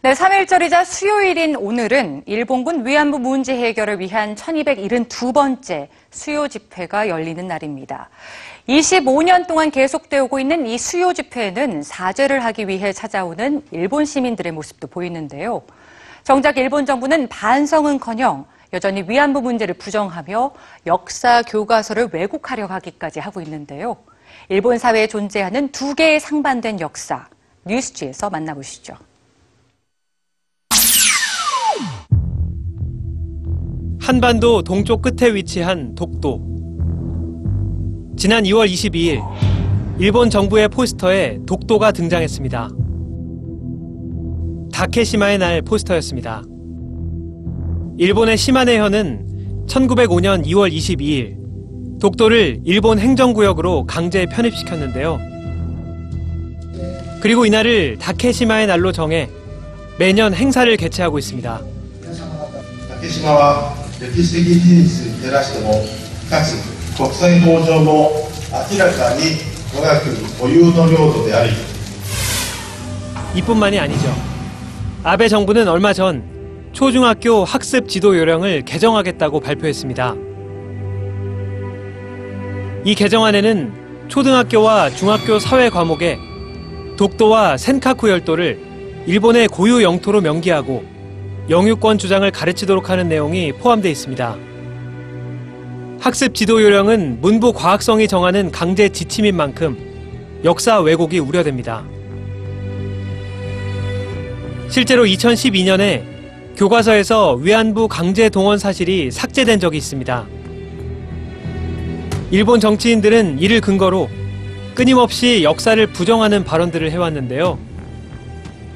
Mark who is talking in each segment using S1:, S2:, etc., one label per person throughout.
S1: 네, 3일절이자 수요일인 오늘은 일본군 위안부 문제 해결을 위한 1272번째 수요 집회가 열리는 날입니다. 25년 동안 계속되어 오고 있는 이 수요 집회에는 사죄를 하기 위해 찾아오는 일본 시민들의 모습도 보이는데요. 정작 일본 정부는 반성은커녕 여전히 위안부 문제를 부정하며 역사 교과서를 왜곡하려 하기까지 하고 있는데요. 일본 사회에 존재하는 두 개의 상반된 역사, 뉴스지에서 만나보시죠.
S2: 한반도 동쪽 끝에 위치한 독도. 지난 2월 22일, 일본 정부의 포스터에 독도가 등장했습니다. 다케시마의 날 포스터였습니다. 일본의 시마네현은 1905년 2월 22일 독도를 일본 행정구역으로 강제 편입시켰는데요. 그리고 이날을 다케시마의 날로 정해 매년 행사를 개최하고 있습니다.
S3: 다케시마와 歴史的事実に照らしてもかつ国際法上も明らかに我が国固有の領土であり
S2: 이뿐만이 아니죠. 아베 정부는 얼마 전 초중학교 학습 지도 요령을 개정하겠다고 발표했습니다. 이 개정안에는 초등학교와 중학교 사회 과목에 독도와 센카쿠 열도를 일본의 고유 영토로 명기하고 영유권 주장을 가르치도록 하는 내용이 포함되어 있습니다. 학습 지도 요령은 문부 과학성이 정하는 강제 지침인 만큼 역사 왜곡이 우려됩니다. 실제로 2012년에 교과서에서 위안부 강제 동원 사실이 삭제된 적이 있습니다. 일본 정치인들은 이를 근거로 끊임없이 역사를 부정하는 발언들을 해왔는데요.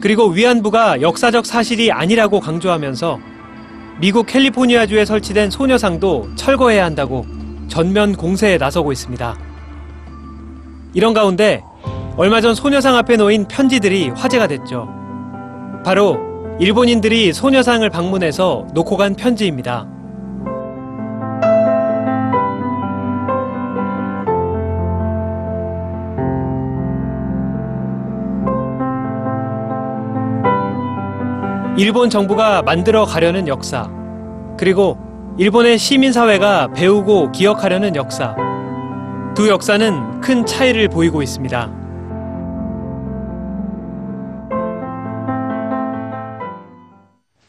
S2: 그리고 위안부가 역사적 사실이 아니라고 강조하면서 미국 캘리포니아주에 설치된 소녀상도 철거해야 한다고 전면 공세에 나서고 있습니다. 이런 가운데 얼마 전 소녀상 앞에 놓인 편지들이 화제가 됐죠. 바로 일본인들이 소녀상을 방문해서 놓고 간 편지입니다. 일본 정부가 만들어 가려는 역사, 그리고 일본의 시민사회가 배우고 기억하려는 역사. 두 역사는 큰 차이를 보이고 있습니다.